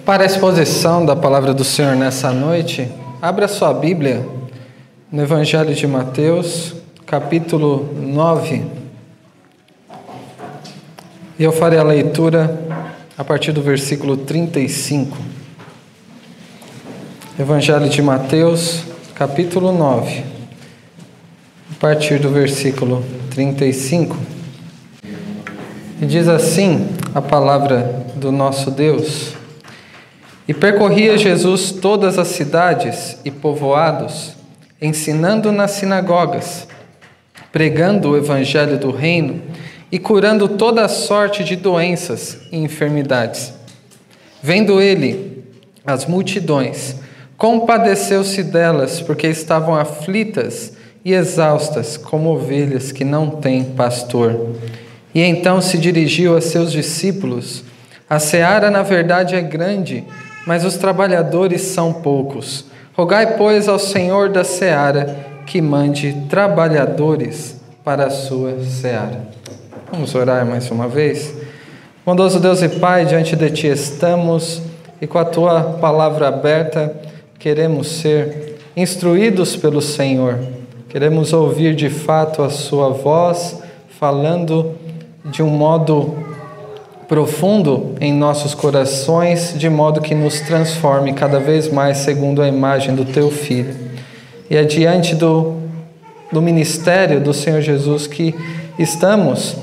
Para a exposição da palavra do Senhor nessa noite, abra sua Bíblia no Evangelho de Mateus, capítulo 9. E eu farei a leitura a partir do versículo 35. Evangelho de Mateus, capítulo 9, a partir do versículo 35. E diz assim a palavra do nosso Deus. E percorria Jesus todas as cidades e povoados, ensinando nas sinagogas, pregando o evangelho do reino e curando toda sorte de doenças e enfermidades. Vendo ele as multidões, compadeceu-se delas, porque estavam aflitas e exaustas, como ovelhas que não têm pastor. E então se dirigiu a seus discípulos: A seara, na verdade, é grande mas os trabalhadores são poucos. Rogai, pois, ao Senhor da seara que mande trabalhadores para a sua seara. Vamos orar mais uma vez? Bondoso Deus e Pai, diante de Ti estamos e com a Tua palavra aberta queremos ser instruídos pelo Senhor. Queremos ouvir de fato a Sua voz falando de um modo profundo em nossos corações, de modo que nos transforme cada vez mais segundo a imagem do Teu Filho. E é diante do, do ministério do Senhor Jesus que estamos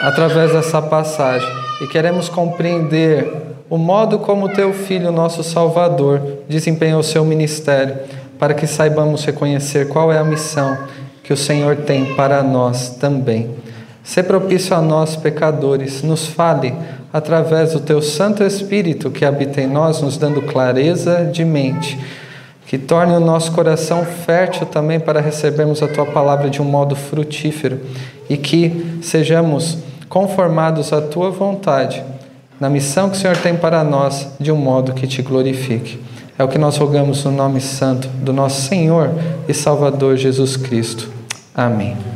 através dessa passagem e queremos compreender o modo como Teu Filho, nosso Salvador, desempenhou o seu ministério, para que saibamos reconhecer qual é a missão que o Senhor tem para nós também. Ser propício a nós, pecadores, nos fale através do teu Santo Espírito que habita em nós, nos dando clareza de mente, que torne o nosso coração fértil também para recebermos a tua palavra de um modo frutífero e que sejamos conformados à tua vontade, na missão que o Senhor tem para nós, de um modo que te glorifique. É o que nós rogamos no nome santo do nosso Senhor e Salvador Jesus Cristo. Amém.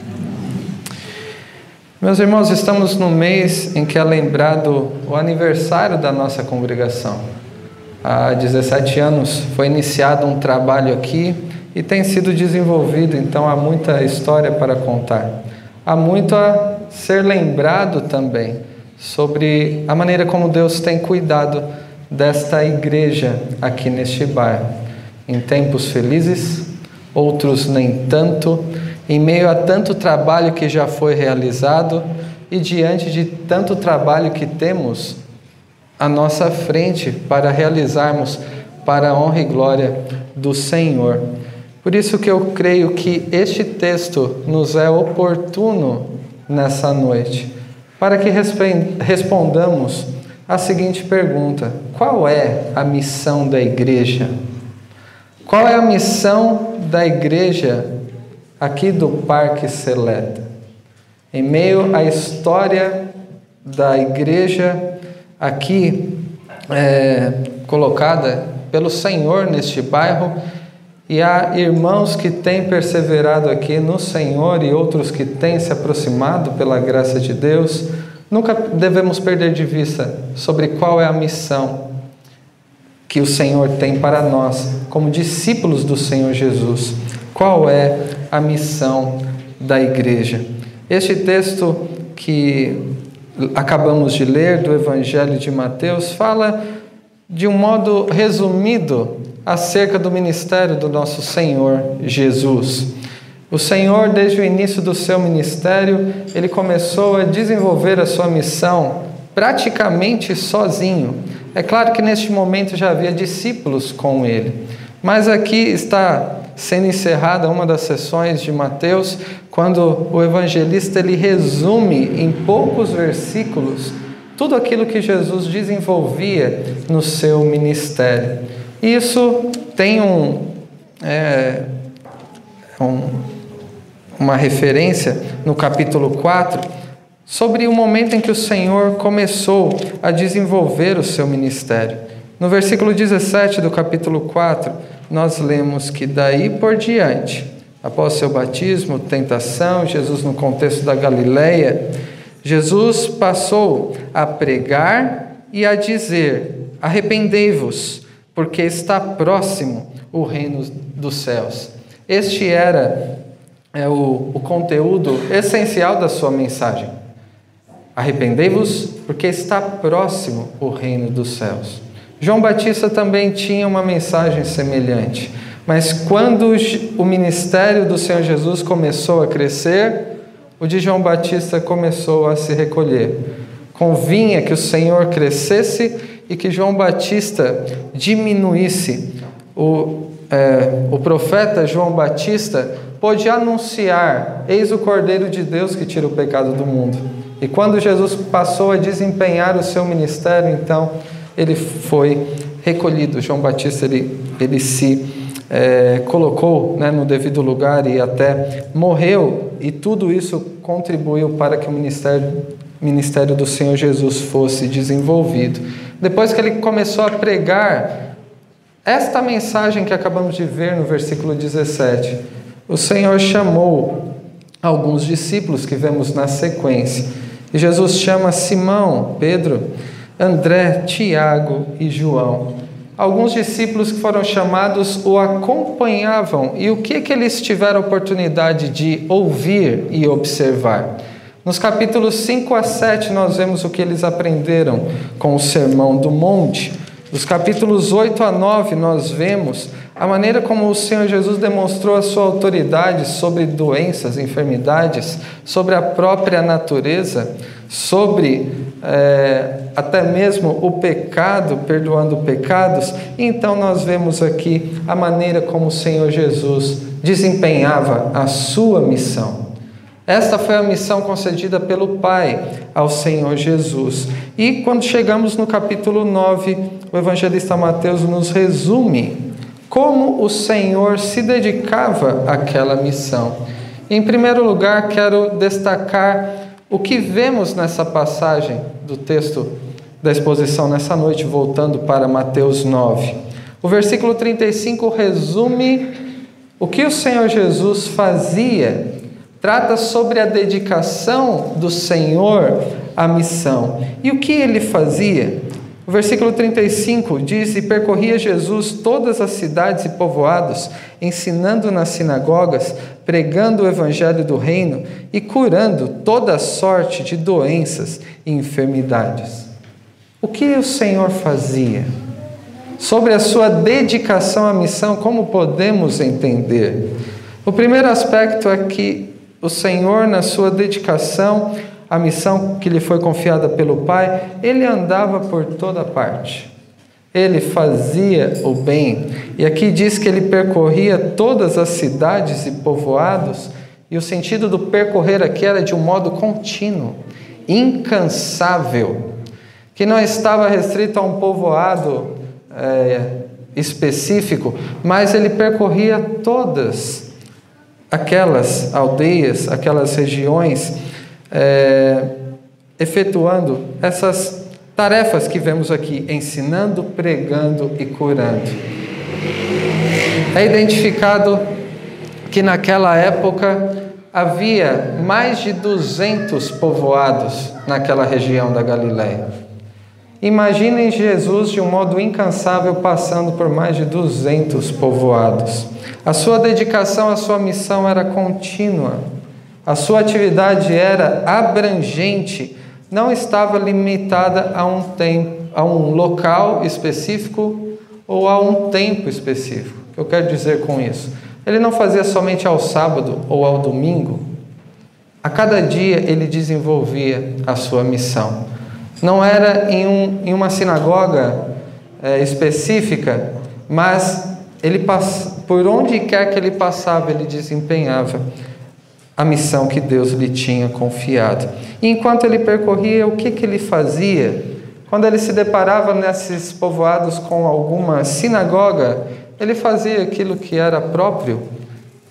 Meus irmãos, estamos no mês em que é lembrado o aniversário da nossa congregação. Há 17 anos foi iniciado um trabalho aqui e tem sido desenvolvido, então há muita história para contar. Há muito a ser lembrado também sobre a maneira como Deus tem cuidado desta igreja aqui neste bairro. Em tempos felizes, outros nem tanto em meio a tanto trabalho que já foi realizado e diante de tanto trabalho que temos à nossa frente para realizarmos para a honra e glória do Senhor. Por isso que eu creio que este texto nos é oportuno nessa noite, para que respondamos a seguinte pergunta: qual é a missão da igreja? Qual é a missão da igreja aqui do Parque Seleta. Em meio à história da igreja aqui é, colocada pelo Senhor neste bairro, e há irmãos que têm perseverado aqui no Senhor e outros que têm se aproximado pela graça de Deus. Nunca devemos perder de vista sobre qual é a missão que o Senhor tem para nós, como discípulos do Senhor Jesus. Qual é a missão da igreja? Este texto que acabamos de ler do Evangelho de Mateus fala de um modo resumido acerca do ministério do nosso Senhor Jesus. O Senhor, desde o início do seu ministério, ele começou a desenvolver a sua missão praticamente sozinho. É claro que neste momento já havia discípulos com ele, mas aqui está sendo encerrada uma das sessões de Mateus, quando o evangelista ele resume em poucos versículos tudo aquilo que Jesus desenvolvia no seu ministério. Isso tem um, é, um, uma referência no capítulo 4 sobre o momento em que o Senhor começou a desenvolver o seu ministério. No versículo 17 do capítulo 4, nós lemos que daí por diante, após seu batismo, tentação, Jesus no contexto da Galileia, Jesus passou a pregar e a dizer Arrependei-vos, porque está próximo o reino dos céus. Este era é, o, o conteúdo essencial da sua mensagem. Arrependei-vos, porque está próximo o reino dos céus. João Batista também tinha uma mensagem semelhante, mas quando o ministério do Senhor Jesus começou a crescer, o de João Batista começou a se recolher. Convinha que o Senhor crescesse e que João Batista diminuísse. O, é, o profeta João Batista pôde anunciar: Eis o Cordeiro de Deus que tira o pecado do mundo. E quando Jesus passou a desempenhar o seu ministério, então ele foi recolhido. João Batista ele, ele se é, colocou né, no devido lugar e até morreu, e tudo isso contribuiu para que o ministério, ministério do Senhor Jesus fosse desenvolvido. Depois que ele começou a pregar esta mensagem que acabamos de ver no versículo 17, o Senhor chamou alguns discípulos que vemos na sequência. E Jesus chama Simão, Pedro, André, Tiago e João. Alguns discípulos que foram chamados o acompanhavam. E o que, que eles tiveram oportunidade de ouvir e observar? Nos capítulos 5 a 7, nós vemos o que eles aprenderam com o Sermão do Monte. Nos capítulos 8 a 9, nós vemos a maneira como o Senhor Jesus demonstrou a sua autoridade sobre doenças, enfermidades, sobre a própria natureza, sobre é, até mesmo o pecado, perdoando pecados. Então nós vemos aqui a maneira como o Senhor Jesus desempenhava a sua missão. Esta foi a missão concedida pelo Pai ao Senhor Jesus. E quando chegamos no capítulo 9, o evangelista Mateus nos resume como o Senhor se dedicava àquela missão. Em primeiro lugar, quero destacar o que vemos nessa passagem do texto da exposição nessa noite, voltando para Mateus 9. O versículo 35 resume o que o Senhor Jesus fazia, trata sobre a dedicação do Senhor à missão. E o que ele fazia? O versículo 35 diz: E percorria Jesus todas as cidades e povoados, ensinando nas sinagogas, pregando o evangelho do reino e curando toda sorte de doenças e enfermidades. O que o Senhor fazia? Sobre a sua dedicação à missão, como podemos entender? O primeiro aspecto é que o Senhor, na sua dedicação a missão que lhe foi confiada pelo Pai, ele andava por toda parte. Ele fazia o bem. E aqui diz que ele percorria todas as cidades e povoados, e o sentido do percorrer aqui era de um modo contínuo, incansável, que não estava restrito a um povoado é, específico, mas ele percorria todas aquelas aldeias, aquelas regiões é, efetuando essas tarefas que vemos aqui, ensinando, pregando e curando. É identificado que naquela época havia mais de 200 povoados naquela região da Galiléia. Imaginem Jesus de um modo incansável passando por mais de 200 povoados. A sua dedicação à sua missão era contínua. A sua atividade era abrangente, não estava limitada a um tempo, a um local específico ou a um tempo específico. O que eu quero dizer com isso? Ele não fazia somente ao sábado ou ao domingo. A cada dia ele desenvolvia a sua missão. Não era em, um, em uma sinagoga é, específica, mas ele por onde quer que ele passava, ele desempenhava a missão que Deus lhe tinha confiado. E enquanto ele percorria, o que, que ele fazia? Quando ele se deparava nesses povoados com alguma sinagoga, ele fazia aquilo que era próprio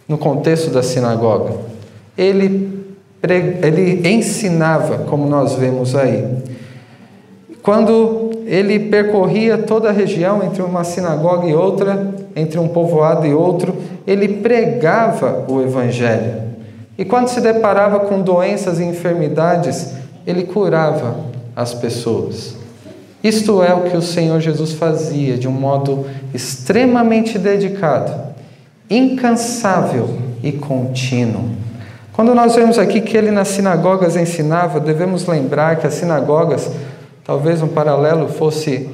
no contexto da sinagoga. Ele, ele ensinava, como nós vemos aí. Quando ele percorria toda a região, entre uma sinagoga e outra, entre um povoado e outro, ele pregava o Evangelho. E quando se deparava com doenças e enfermidades, ele curava as pessoas. Isto é o que o Senhor Jesus fazia de um modo extremamente dedicado, incansável e contínuo. Quando nós vemos aqui que ele nas sinagogas ensinava, devemos lembrar que as sinagogas, talvez um paralelo fosse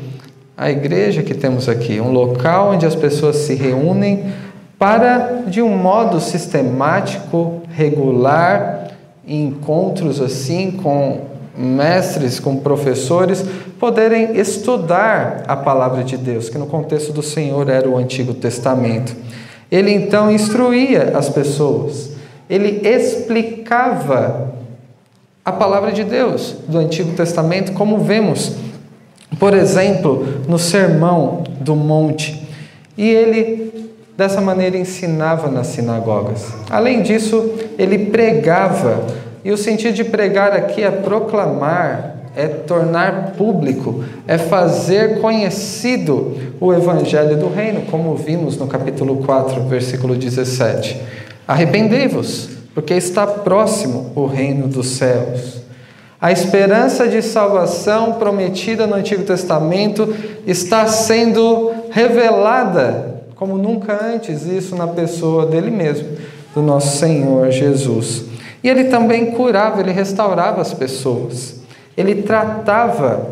a igreja que temos aqui, um local onde as pessoas se reúnem para, de um modo sistemático, regular, encontros assim com mestres, com professores, poderem estudar a palavra de Deus, que no contexto do Senhor era o Antigo Testamento. Ele então instruía as pessoas, ele explicava a palavra de Deus do Antigo Testamento, como vemos, por exemplo, no Sermão do Monte. E ele, dessa maneira, ensinava nas sinagogas. Além disso, ele pregava e o sentido de pregar aqui é proclamar, é tornar público, é fazer conhecido o evangelho do reino, como vimos no capítulo 4, versículo 17. Arrependei-vos, porque está próximo o reino dos céus. A esperança de salvação prometida no Antigo Testamento está sendo revelada como nunca antes, isso na pessoa dele mesmo, do nosso Senhor Jesus. E ele também curava, ele restaurava as pessoas. Ele tratava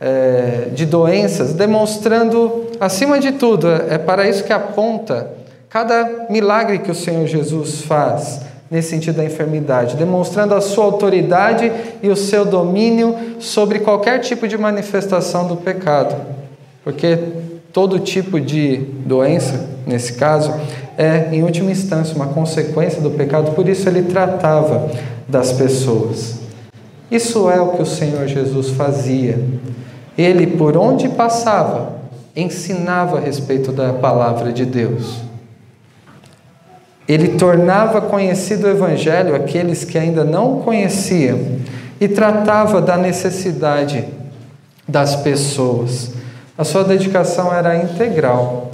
é, de doenças, demonstrando, acima de tudo, é, para isso que aponta cada milagre que o Senhor Jesus faz nesse sentido da enfermidade, demonstrando a sua autoridade e o seu domínio sobre qualquer tipo de manifestação do pecado. Porque todo tipo de doença, nesse caso, é, em última instância, uma consequência do pecado, por isso ele tratava das pessoas. Isso é o que o Senhor Jesus fazia. Ele, por onde passava, ensinava a respeito da palavra de Deus. Ele tornava conhecido o Evangelho àqueles que ainda não conheciam e tratava da necessidade das pessoas. A sua dedicação era integral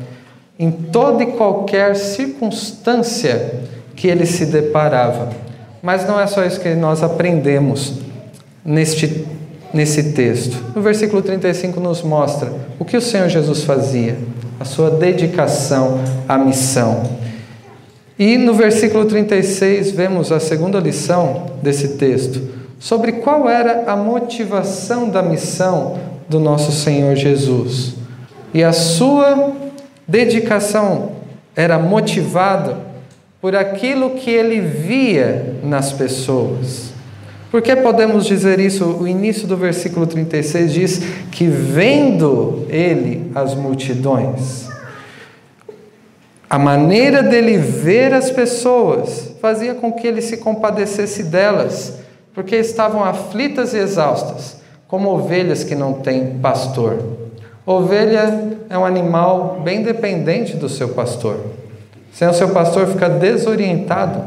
em toda e qualquer circunstância que ele se deparava. Mas não é só isso que nós aprendemos neste, nesse texto. No versículo 35 nos mostra o que o Senhor Jesus fazia, a sua dedicação à missão. E no versículo 36 vemos a segunda lição desse texto, sobre qual era a motivação da missão do nosso Senhor Jesus. E a sua dedicação era motivado por aquilo que ele via nas pessoas. Por que podemos dizer isso? O início do versículo 36 diz que vendo ele as multidões, a maneira dele ver as pessoas fazia com que ele se compadecesse delas, porque estavam aflitas e exaustas, como ovelhas que não têm pastor. Ovelha é um animal bem dependente do seu pastor. Sem o seu pastor, fica desorientado,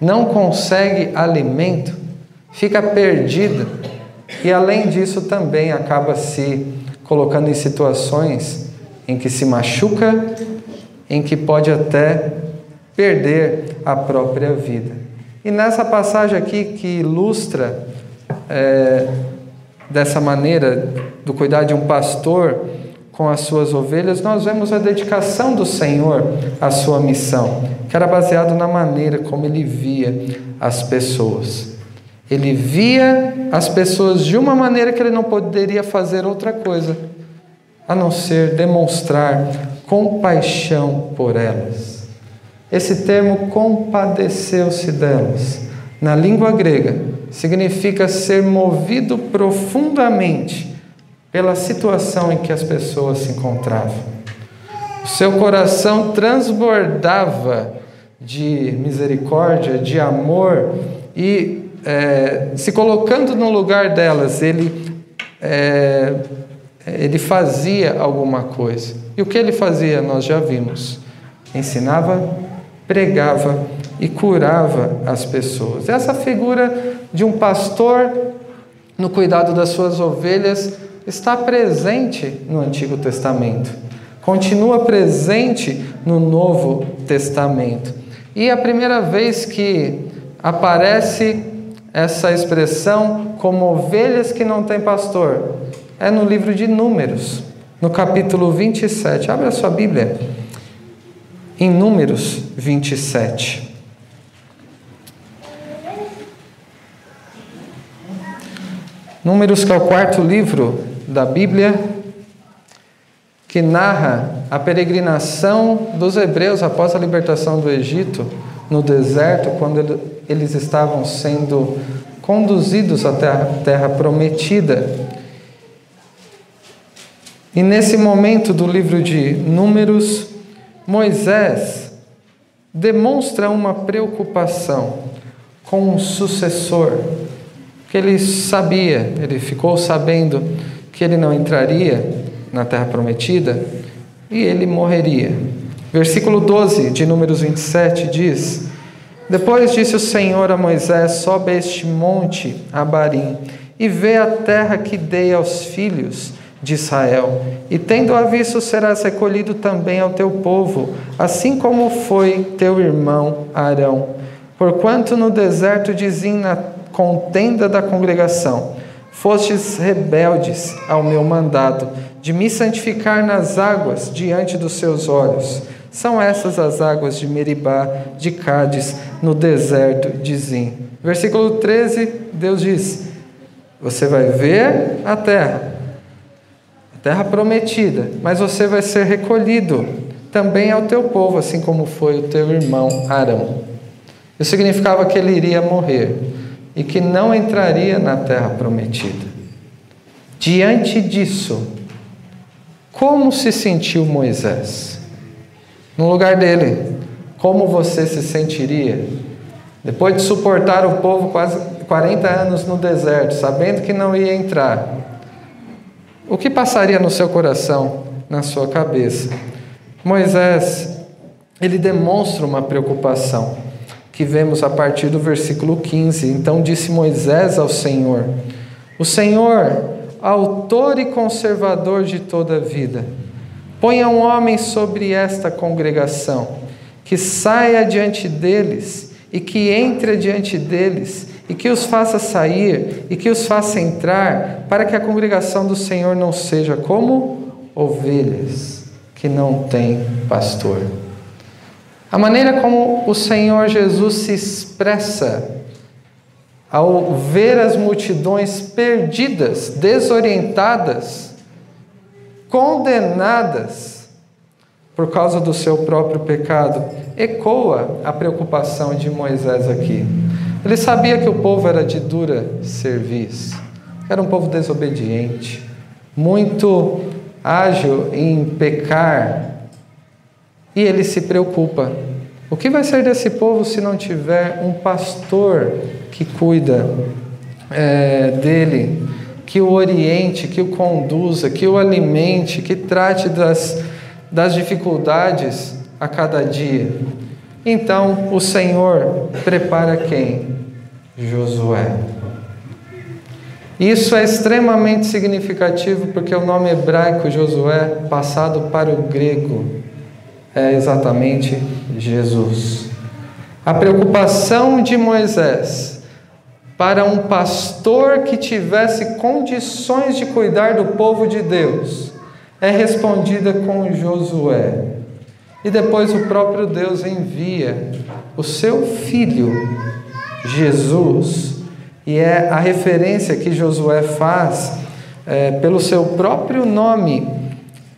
não consegue alimento, fica perdida e, além disso, também acaba se colocando em situações em que se machuca, em que pode até perder a própria vida. E nessa passagem aqui que ilustra é, dessa maneira do cuidar de um pastor com as suas ovelhas, nós vemos a dedicação do Senhor à sua missão, que era baseado na maneira como ele via as pessoas. Ele via as pessoas de uma maneira que ele não poderia fazer outra coisa, a não ser demonstrar compaixão por elas. Esse termo compadeceu-se delas, na língua grega, significa ser movido profundamente pela situação em que as pessoas se encontravam. O seu coração transbordava de misericórdia, de amor e é, se colocando no lugar delas, ele, é, ele fazia alguma coisa. E o que ele fazia, nós já vimos. Ensinava, pregava e curava as pessoas. Essa figura de um pastor no cuidado das suas ovelhas está presente no Antigo Testamento, continua presente no Novo Testamento. E a primeira vez que aparece essa expressão como ovelhas que não têm pastor é no livro de Números, no capítulo 27. Abra sua Bíblia. Em Números 27. Números, que é o quarto livro da Bíblia, que narra a peregrinação dos hebreus após a libertação do Egito no deserto, quando eles estavam sendo conduzidos até a terra prometida. E nesse momento do livro de Números, Moisés demonstra uma preocupação com um sucessor que ele sabia, ele ficou sabendo que ele não entraria na terra prometida e ele morreria. Versículo 12 de Números 27 diz: Depois disse o Senhor a Moisés: Sobe a este monte, Abarim, e vê a terra que dei aos filhos de Israel. E tendo-a visto, serás recolhido também ao teu povo, assim como foi teu irmão Arão. Porquanto no deserto dizem na contenda da congregação. Fostes rebeldes ao meu mandado, de me santificar nas águas diante dos seus olhos. São essas as águas de Meribá, de Cádiz, no deserto de Zim. Versículo 13, Deus diz: Você vai ver a terra, a terra prometida, mas você vai ser recolhido também ao teu povo, assim como foi o teu irmão Arão. Isso significava que ele iria morrer e que não entraria na terra prometida. Diante disso, como se sentiu Moisés? No lugar dele, como você se sentiria? Depois de suportar o povo quase 40 anos no deserto, sabendo que não ia entrar, o que passaria no seu coração, na sua cabeça? Moisés, ele demonstra uma preocupação que vemos a partir do versículo 15. Então disse Moisés ao Senhor: O Senhor, autor e conservador de toda a vida, ponha um homem sobre esta congregação, que saia diante deles e que entre diante deles, e que os faça sair e que os faça entrar, para que a congregação do Senhor não seja como ovelhas que não têm pastor. A maneira como o Senhor Jesus se expressa ao ver as multidões perdidas, desorientadas, condenadas por causa do seu próprio pecado, ecoa a preocupação de Moisés aqui. Ele sabia que o povo era de dura serviço, era um povo desobediente, muito ágil em pecar, e ele se preocupa. O que vai ser desse povo se não tiver um pastor que cuida é, dele, que o oriente, que o conduza, que o alimente, que trate das, das dificuldades a cada dia? Então o Senhor prepara quem? Josué. Isso é extremamente significativo porque o nome hebraico Josué, passado para o grego, é exatamente Jesus. A preocupação de Moisés para um pastor que tivesse condições de cuidar do povo de Deus é respondida com Josué. E depois o próprio Deus envia o seu filho, Jesus, e é a referência que Josué faz é, pelo seu próprio nome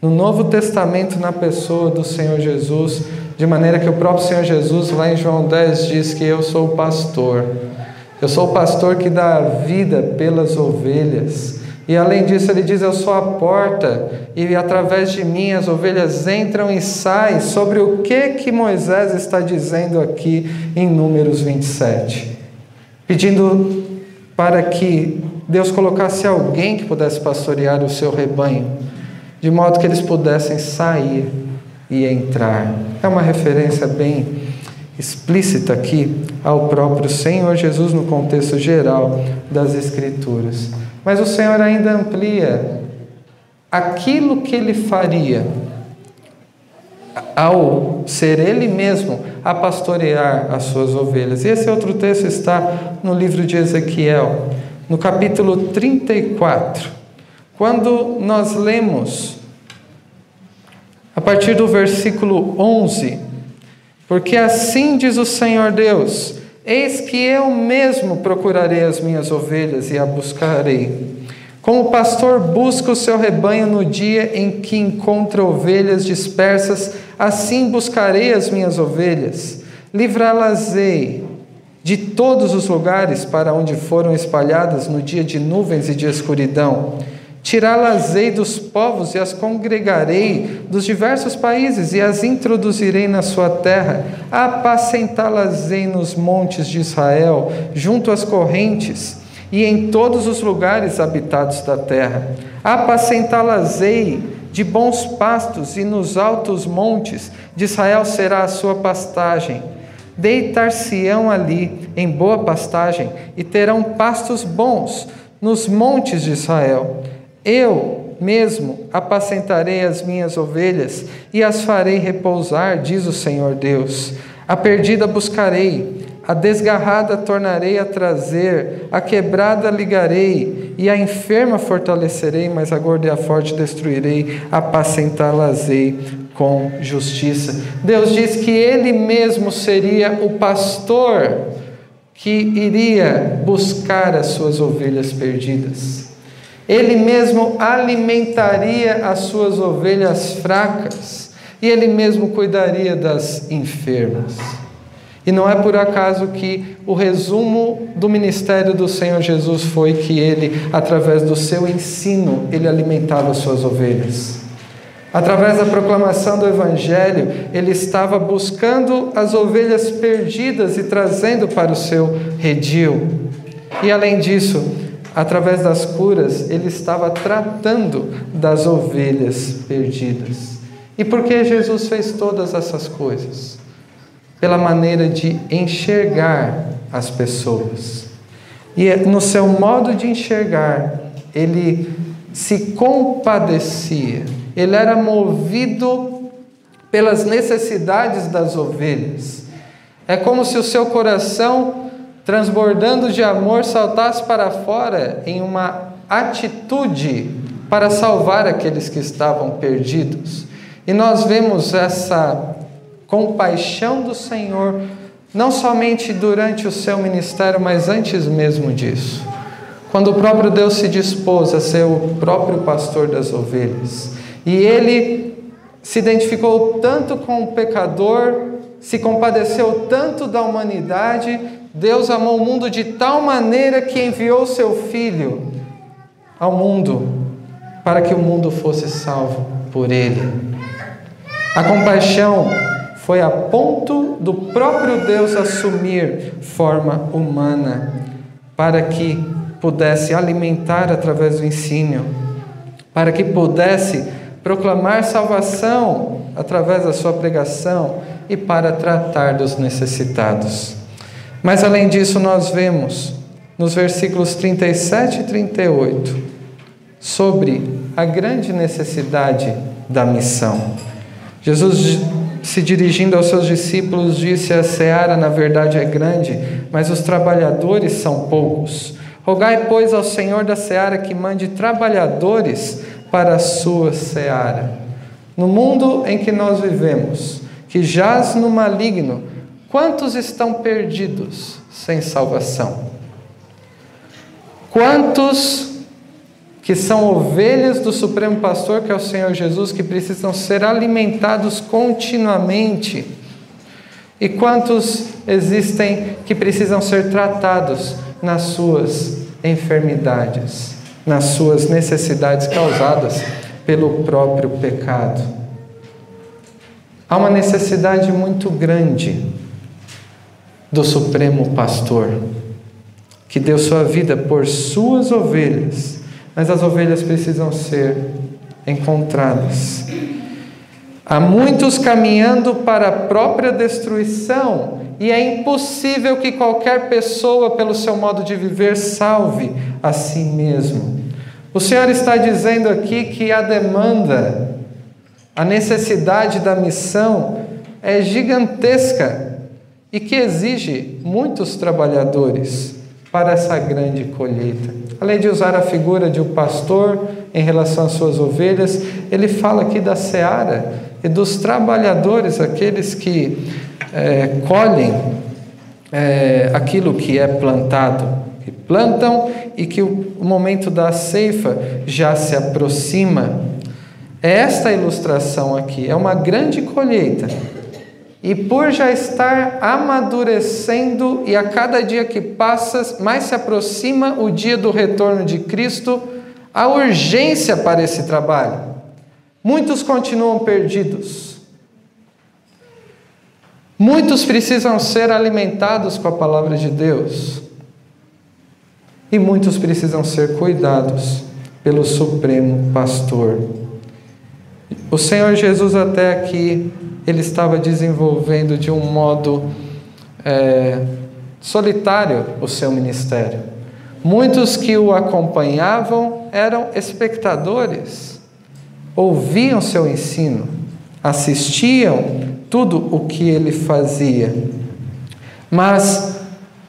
no Novo Testamento na pessoa do Senhor Jesus, de maneira que o próprio Senhor Jesus, lá em João 10, diz que eu sou o pastor. Eu sou o pastor que dá vida pelas ovelhas. E além disso, ele diz: Eu sou a porta, e através de mim as ovelhas entram e saem. Sobre o que que Moisés está dizendo aqui em Números 27? Pedindo para que Deus colocasse alguém que pudesse pastorear o seu rebanho de modo que eles pudessem sair e entrar. É uma referência bem explícita aqui ao próprio Senhor Jesus no contexto geral das Escrituras. Mas o Senhor ainda amplia aquilo que ele faria ao ser ele mesmo a pastorear as suas ovelhas. E esse outro texto está no livro de Ezequiel, no capítulo 34 Quando nós lemos a partir do versículo 11, porque assim diz o Senhor Deus: Eis que eu mesmo procurarei as minhas ovelhas e a buscarei. Como o pastor busca o seu rebanho no dia em que encontra ovelhas dispersas, assim buscarei as minhas ovelhas. Livrá-las-ei de todos os lugares para onde foram espalhadas no dia de nuvens e de escuridão. Tirá-las-ei dos povos e as congregarei dos diversos países e as introduzirei na sua terra. Apacentá-las-ei nos montes de Israel, junto às correntes e em todos os lugares habitados da terra. Apacentá-las-ei de bons pastos e nos altos montes de Israel será a sua pastagem. Deitar-se-ão ali em boa pastagem e terão pastos bons nos montes de Israel. Eu mesmo apacentarei as minhas ovelhas e as farei repousar, diz o Senhor Deus. A perdida buscarei, a desgarrada tornarei a trazer, a quebrada ligarei, e a enferma fortalecerei, mas a gorda e a forte destruirei, apacentá-las-ei com justiça. Deus diz que Ele mesmo seria o pastor que iria buscar as suas ovelhas perdidas. Ele mesmo alimentaria as suas ovelhas fracas e ele mesmo cuidaria das enfermas. E não é por acaso que o resumo do ministério do Senhor Jesus foi que ele, através do seu ensino, ele alimentava as suas ovelhas. Através da proclamação do Evangelho, ele estava buscando as ovelhas perdidas e trazendo para o seu redil. E além disso, através das curas, ele estava tratando das ovelhas perdidas. E por que Jesus fez todas essas coisas? Pela maneira de enxergar as pessoas. E é no seu modo de enxergar, ele se compadecia, ele era movido pelas necessidades das ovelhas. É como se o seu coração transbordando de amor, saltasse para fora em uma atitude para salvar aqueles que estavam perdidos. E nós vemos essa compaixão do Senhor, não somente durante o seu ministério, mas antes mesmo disso. Quando o próprio Deus se dispôs a ser o próprio pastor das ovelhas, e ele se identificou tanto com o pecador, se compadeceu tanto da humanidade, Deus amou o mundo de tal maneira que enviou seu Filho ao mundo para que o mundo fosse salvo por ele. A compaixão foi a ponto do próprio Deus assumir forma humana para que pudesse alimentar através do ensino, para que pudesse proclamar salvação através da sua pregação e para tratar dos necessitados. Mas além disso, nós vemos nos versículos 37 e 38 sobre a grande necessidade da missão. Jesus, se dirigindo aos seus discípulos, disse: A seara, na verdade, é grande, mas os trabalhadores são poucos. Rogai, pois, ao Senhor da seara que mande trabalhadores para a sua seara. No mundo em que nós vivemos, que jaz no maligno, Quantos estão perdidos sem salvação? Quantos que são ovelhas do Supremo Pastor, que é o Senhor Jesus, que precisam ser alimentados continuamente? E quantos existem que precisam ser tratados nas suas enfermidades, nas suas necessidades causadas pelo próprio pecado? Há uma necessidade muito grande do Supremo Pastor, que deu sua vida por suas ovelhas, mas as ovelhas precisam ser encontradas. Há muitos caminhando para a própria destruição, e é impossível que qualquer pessoa, pelo seu modo de viver, salve a si mesmo. O Senhor está dizendo aqui que a demanda, a necessidade da missão é gigantesca e que exige muitos trabalhadores para essa grande colheita. Além de usar a figura de um pastor em relação às suas ovelhas, ele fala aqui da seara e dos trabalhadores, aqueles que é, colhem é, aquilo que é plantado, que plantam e que o, momento da ceifa já se aproxima. É esta ilustração aqui, é uma grande colheita. E por já estar amadurecendo, e a cada dia que passa, mais se aproxima o dia do retorno de Cristo, a urgência para esse trabalho. Muitos continuam perdidos. Muitos precisam ser alimentados com a palavra de Deus. E muitos precisam ser cuidados pelo Supremo Pastor. O Senhor Jesus, até aqui, ele estava desenvolvendo de um modo é, solitário o seu ministério. Muitos que o acompanhavam eram espectadores, ouviam seu ensino, assistiam tudo o que ele fazia. Mas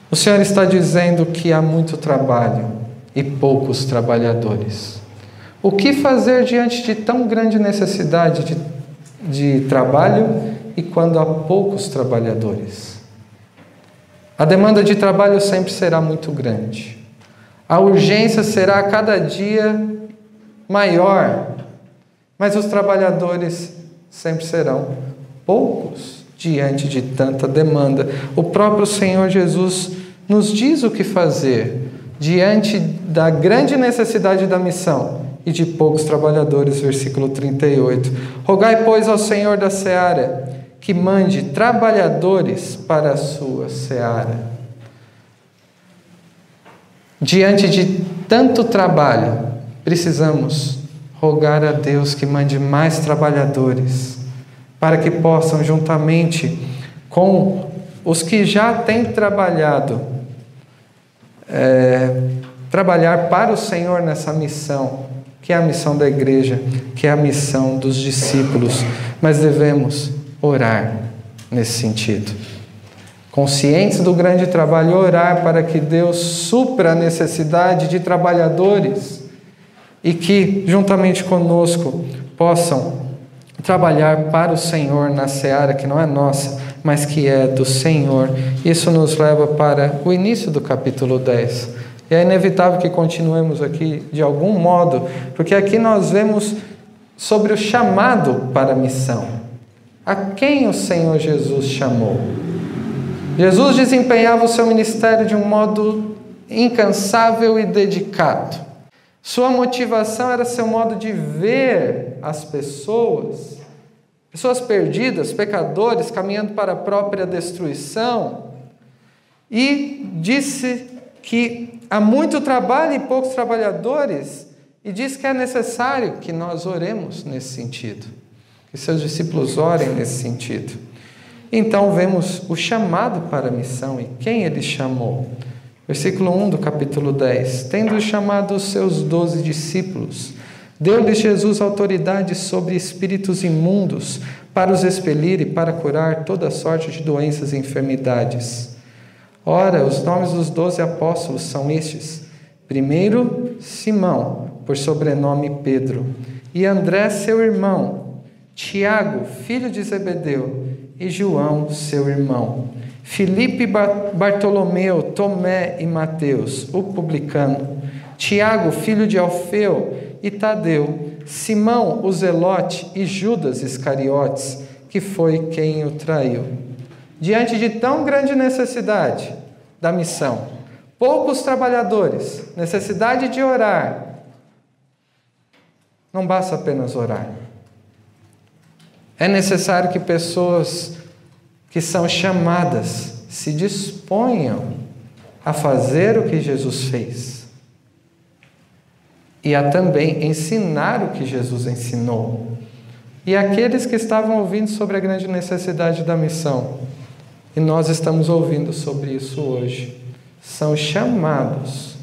o Senhor está dizendo que há muito trabalho e poucos trabalhadores. O que fazer diante de tão grande necessidade de de trabalho e quando há poucos trabalhadores. A demanda de trabalho sempre será muito grande. A urgência será a cada dia maior, mas os trabalhadores sempre serão poucos diante de tanta demanda. O próprio Senhor Jesus nos diz o que fazer diante da grande necessidade da missão e de poucos trabalhadores, versículo 38. Rogai, pois, ao Senhor da seara que mande trabalhadores para a sua seara. Diante de tanto trabalho, precisamos rogar a Deus que mande mais trabalhadores, para que possam, juntamente com os que já têm trabalhado, é, trabalhar para o Senhor nessa missão que é a missão da igreja, que é a missão dos discípulos, mas devemos orar nesse sentido. Conscientes do grande trabalho, orar para que Deus supra a necessidade de trabalhadores e que, juntamente conosco, possam trabalhar para o Senhor na seara que não é nossa, mas que é do Senhor. Isso nos leva para o início do capítulo 10 é inevitável que continuemos aqui de algum modo, porque aqui nós vemos sobre o chamado para a missão. A quem o Senhor Jesus chamou? Jesus desempenhava o seu ministério de um modo incansável e dedicado. Sua motivação era seu modo de ver as pessoas, pessoas perdidas, pecadores, caminhando para a própria destruição. E disse que há muito trabalho e poucos trabalhadores, e diz que é necessário que nós oremos nesse sentido, que seus discípulos orem nesse sentido. Então vemos o chamado para a missão e quem ele chamou. Versículo 1 do capítulo 10: Tendo chamado os seus doze discípulos, deu-lhes Jesus autoridade sobre espíritos imundos para os expelir e para curar toda sorte de doenças e enfermidades. Ora, os nomes dos doze apóstolos são estes: primeiro, Simão, por sobrenome Pedro, e André, seu irmão, Tiago, filho de Zebedeu, e João, seu irmão, Filipe, Bartolomeu, Tomé e Mateus, o publicano, Tiago, filho de Alfeu, e Tadeu, Simão, o zelote, e Judas Iscariotes, que foi quem o traiu. Diante de tão grande necessidade da missão, poucos trabalhadores, necessidade de orar, não basta apenas orar. É necessário que pessoas que são chamadas se disponham a fazer o que Jesus fez e a também ensinar o que Jesus ensinou. E aqueles que estavam ouvindo sobre a grande necessidade da missão e nós estamos ouvindo sobre isso hoje. São chamados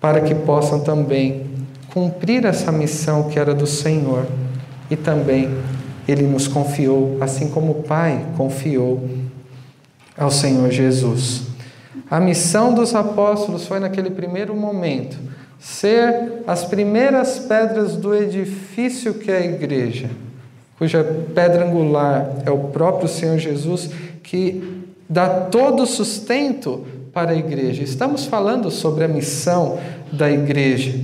para que possam também cumprir essa missão que era do Senhor e também ele nos confiou, assim como o Pai confiou ao Senhor Jesus. A missão dos apóstolos foi naquele primeiro momento ser as primeiras pedras do edifício que é a igreja, cuja pedra angular é o próprio Senhor Jesus, que dá todo o sustento para a igreja. Estamos falando sobre a missão da igreja.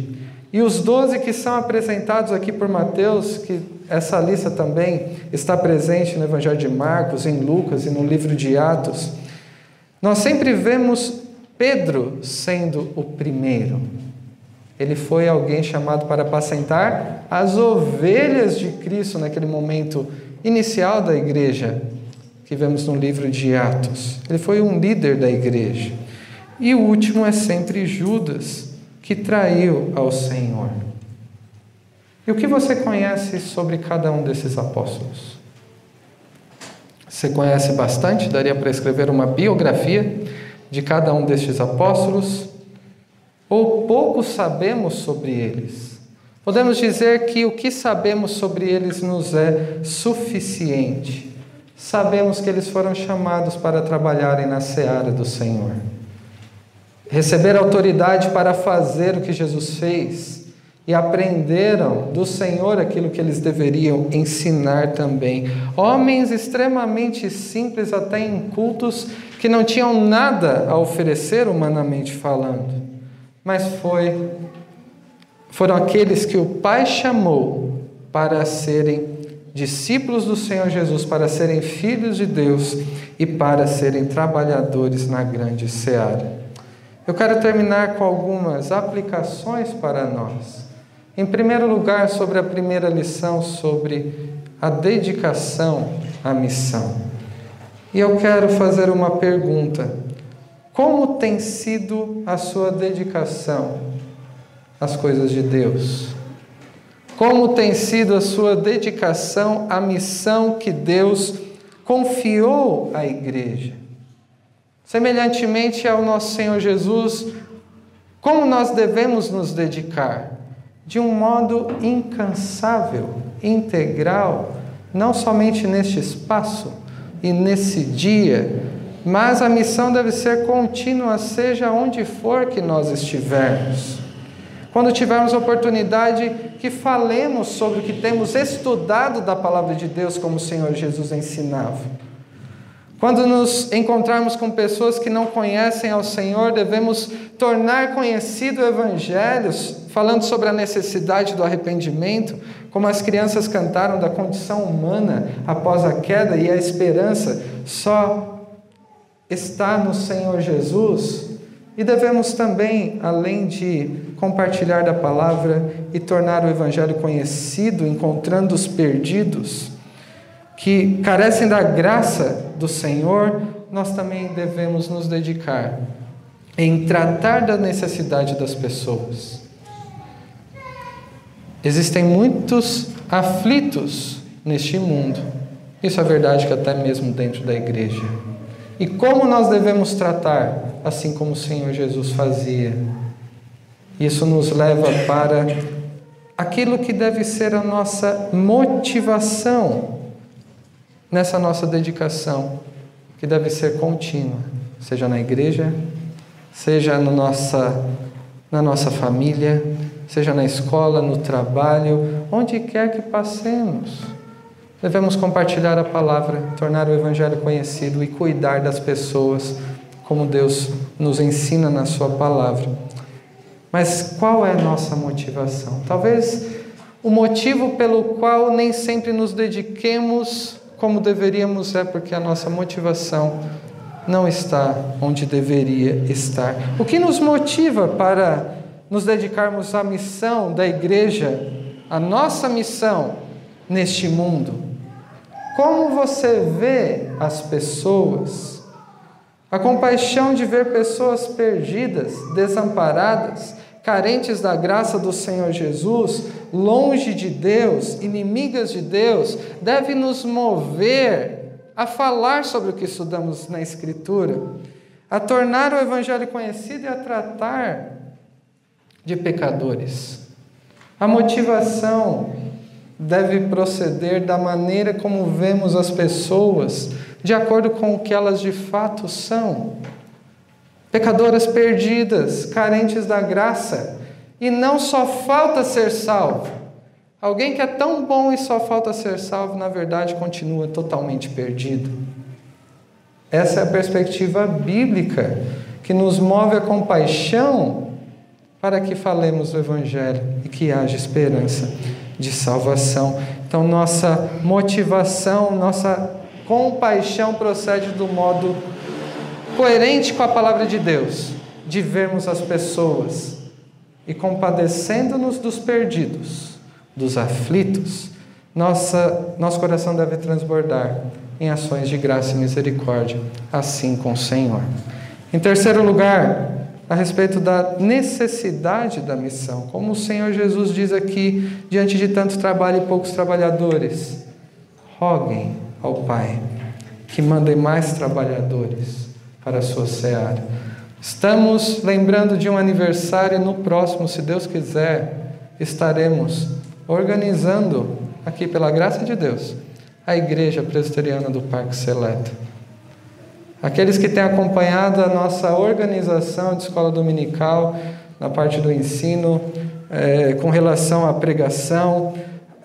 E os doze que são apresentados aqui por Mateus, que essa lista também está presente no Evangelho de Marcos, em Lucas e no livro de Atos, nós sempre vemos Pedro sendo o primeiro. Ele foi alguém chamado para apacentar as ovelhas de Cristo naquele momento inicial da igreja, que vemos no livro de Atos. Ele foi um líder da igreja. E o último é sempre Judas, que traiu ao Senhor. E o que você conhece sobre cada um desses apóstolos? Você conhece bastante? Daria para escrever uma biografia de cada um destes apóstolos? Ou pouco sabemos sobre eles? Podemos dizer que o que sabemos sobre eles nos é suficiente. Sabemos que eles foram chamados para trabalharem na seara do Senhor. Receber autoridade para fazer o que Jesus fez e aprenderam do Senhor aquilo que eles deveriam ensinar também. Homens extremamente simples, até incultos, que não tinham nada a oferecer humanamente falando, mas foi foram aqueles que o Pai chamou para serem discípulos do Senhor Jesus, para serem filhos de Deus e para serem trabalhadores na grande seara. Eu quero terminar com algumas aplicações para nós. Em primeiro lugar, sobre a primeira lição sobre a dedicação à missão. E eu quero fazer uma pergunta: como tem sido a sua dedicação às coisas de Deus? Como tem sido a sua dedicação à missão que Deus confiou à igreja? Semelhantemente ao nosso Senhor Jesus, como nós devemos nos dedicar? de um modo incansável, integral, não somente neste espaço e nesse dia, mas a missão deve ser contínua, seja onde for que nós estivermos. Quando tivermos oportunidade, que falemos sobre o que temos estudado da palavra de Deus, como o Senhor Jesus ensinava. Quando nos encontrarmos com pessoas que não conhecem ao Senhor, devemos tornar conhecido o Evangelho, falando sobre a necessidade do arrependimento, como as crianças cantaram da condição humana após a queda e a esperança só está no Senhor Jesus. E devemos também, além de compartilhar da palavra e tornar o Evangelho conhecido, encontrando os perdidos, que carecem da graça do Senhor, nós também devemos nos dedicar em tratar da necessidade das pessoas. Existem muitos aflitos neste mundo. Isso é verdade que até mesmo dentro da igreja. E como nós devemos tratar, assim como o Senhor Jesus fazia? Isso nos leva para aquilo que deve ser a nossa motivação nessa nossa dedicação, que deve ser contínua, seja na igreja, seja no nossa, na nossa família, seja na escola, no trabalho, onde quer que passemos. Devemos compartilhar a palavra, tornar o Evangelho conhecido e cuidar das pessoas, como Deus nos ensina na Sua palavra. Mas qual é a nossa motivação? Talvez o motivo pelo qual nem sempre nos dediquemos como deveríamos é porque a nossa motivação não está onde deveria estar. O que nos motiva para nos dedicarmos à missão da igreja, a nossa missão neste mundo? Como você vê as pessoas? A compaixão de ver pessoas perdidas, desamparadas, carentes da graça do Senhor Jesus, longe de Deus, inimigas de Deus, deve nos mover a falar sobre o que estudamos na Escritura, a tornar o Evangelho conhecido e a tratar de pecadores. A motivação deve proceder da maneira como vemos as pessoas, de acordo com o que elas de fato são pecadoras perdidas, carentes da graça, E não só falta ser salvo. Alguém que é tão bom e só falta ser salvo, na verdade, continua totalmente perdido. Essa é a perspectiva bíblica que nos move a compaixão para que falemos o Evangelho e que haja esperança de salvação. Então, nossa motivação, nossa compaixão procede do modo coerente com a palavra de Deus, de vermos as pessoas e compadecendo-nos dos perdidos, dos aflitos, nossa, nosso coração deve transbordar em ações de graça e misericórdia, assim com o Senhor. Em terceiro lugar, a respeito da necessidade da missão. Como o Senhor Jesus diz aqui, diante de tanto trabalho e poucos trabalhadores, roguem ao Pai que mande mais trabalhadores para a sua seara. Estamos lembrando de um aniversário e no próximo, se Deus quiser, estaremos organizando aqui pela graça de Deus a igreja presbiteriana do Parque Seleto. Aqueles que têm acompanhado a nossa organização de escola dominical, na parte do ensino, é, com relação à pregação,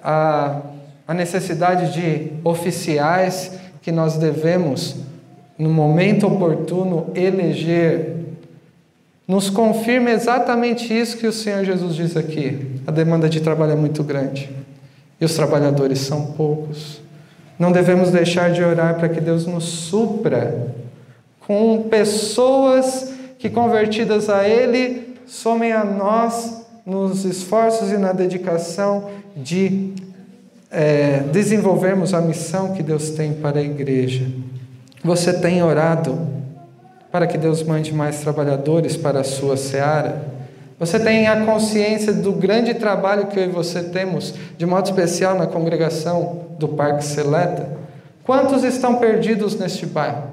a necessidade de oficiais que nós devemos, no momento oportuno, eleger, nos confirma exatamente isso que o Senhor Jesus diz aqui. A demanda de trabalho é muito grande e os trabalhadores são poucos. Não devemos deixar de orar para que Deus nos supra com pessoas que, convertidas a Ele, somem a nós nos esforços e na dedicação de é, desenvolvermos a missão que Deus tem para a igreja. Você tem orado para que Deus mande mais trabalhadores para a sua seara? Você tem a consciência do grande trabalho que eu e você temos, de modo especial na congregação do Parque Seleta? Quantos estão perdidos neste bairro?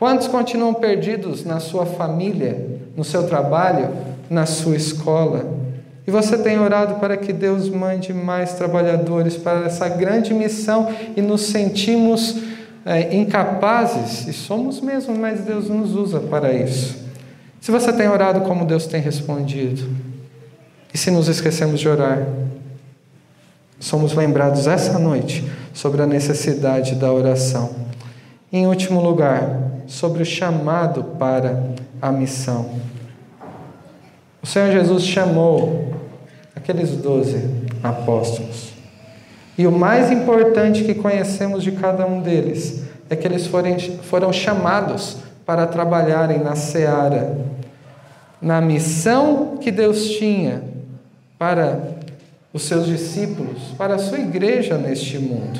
Quantos continuam perdidos na sua família, no seu trabalho, na sua escola? E você tem orado para que Deus mande mais trabalhadores para essa grande missão e nos sentimos é, incapazes, e somos mesmo, mas Deus nos usa para isso. Se você tem orado como Deus tem respondido, e se nos esquecemos de orar, somos lembrados essa noite sobre a necessidade da oração. Em último lugar, sobre o chamado para a missão. O Senhor Jesus chamou aqueles doze apóstolos. E o mais importante que conhecemos de cada um deles é que eles forem, foram chamados para trabalharem na seara, na missão que Deus tinha para os seus discípulos, para a sua igreja neste mundo.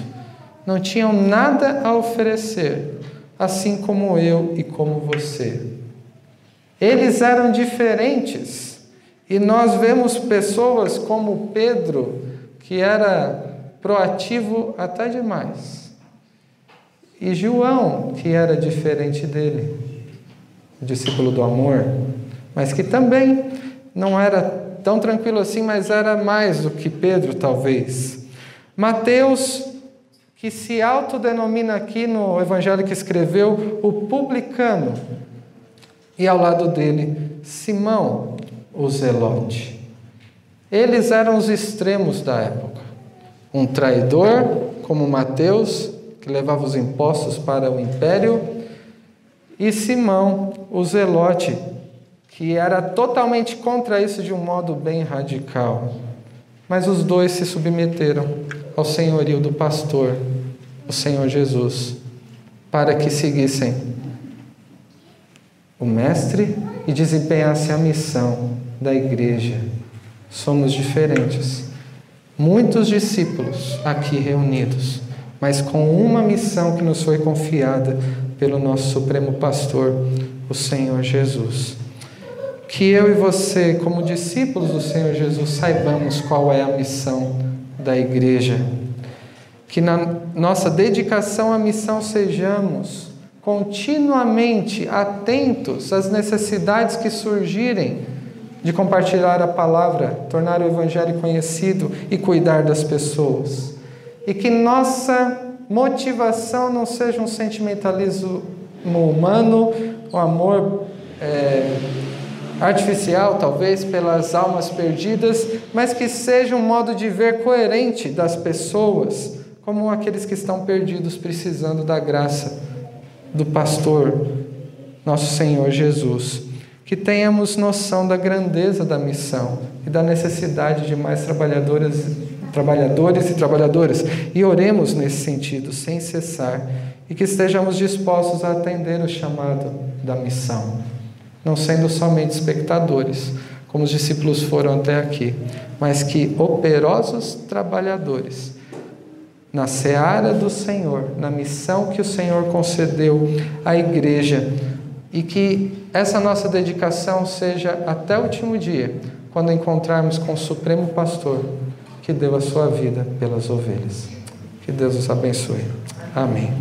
Não tinham nada a oferecer, assim como eu e como você. Eles eram diferentes. E nós vemos pessoas como Pedro, que era proativo até demais e João, que era diferente dele, discípulo do amor, mas que também não era tão tranquilo assim, mas era mais do que Pedro, talvez. Mateus, que se autodenomina aqui no evangelho que escreveu, o publicano, e ao lado dele, Simão, o zelote. Eles eram os extremos da época. Um traidor, como Mateus, que levava os impostos para o império, e Simão, o zelote, que era totalmente contra isso de um modo bem radical. Mas os dois se submeteram ao senhorio do pastor, o Senhor Jesus, para que seguissem o Mestre e desempenhassem a missão da igreja. Somos diferentes. Muitos discípulos aqui reunidos mas com uma missão que nos foi confiada pelo nosso Supremo Pastor, o Senhor Jesus. Que eu e você, como discípulos do Senhor Jesus, saibamos qual é a missão da igreja. Que na nossa dedicação à missão sejamos continuamente atentos às necessidades que surgirem de compartilhar a palavra, tornar o Evangelho conhecido e cuidar das pessoas. E que nossa motivação não seja um sentimentalismo humano, um amor é, artificial, talvez, pelas almas perdidas, mas que seja um modo de ver coerente das pessoas, como aqueles que estão perdidos precisando da graça do pastor, nosso Senhor Jesus. Que tenhamos noção da grandeza da missão e da necessidade de mais trabalhadores, trabalhadores e trabalhadoras, e oremos nesse sentido, sem cessar, e que estejamos dispostos a atender o chamado da missão, não sendo somente espectadores, como os discípulos foram até aqui, mas que operosos trabalhadores na seara do Senhor, na missão que o Senhor concedeu à igreja, e que essa nossa dedicação seja até o último dia, quando encontrarmos com o Supremo Pastor que deu a sua vida pelas ovelhas. Que Deus os abençoe. Amém.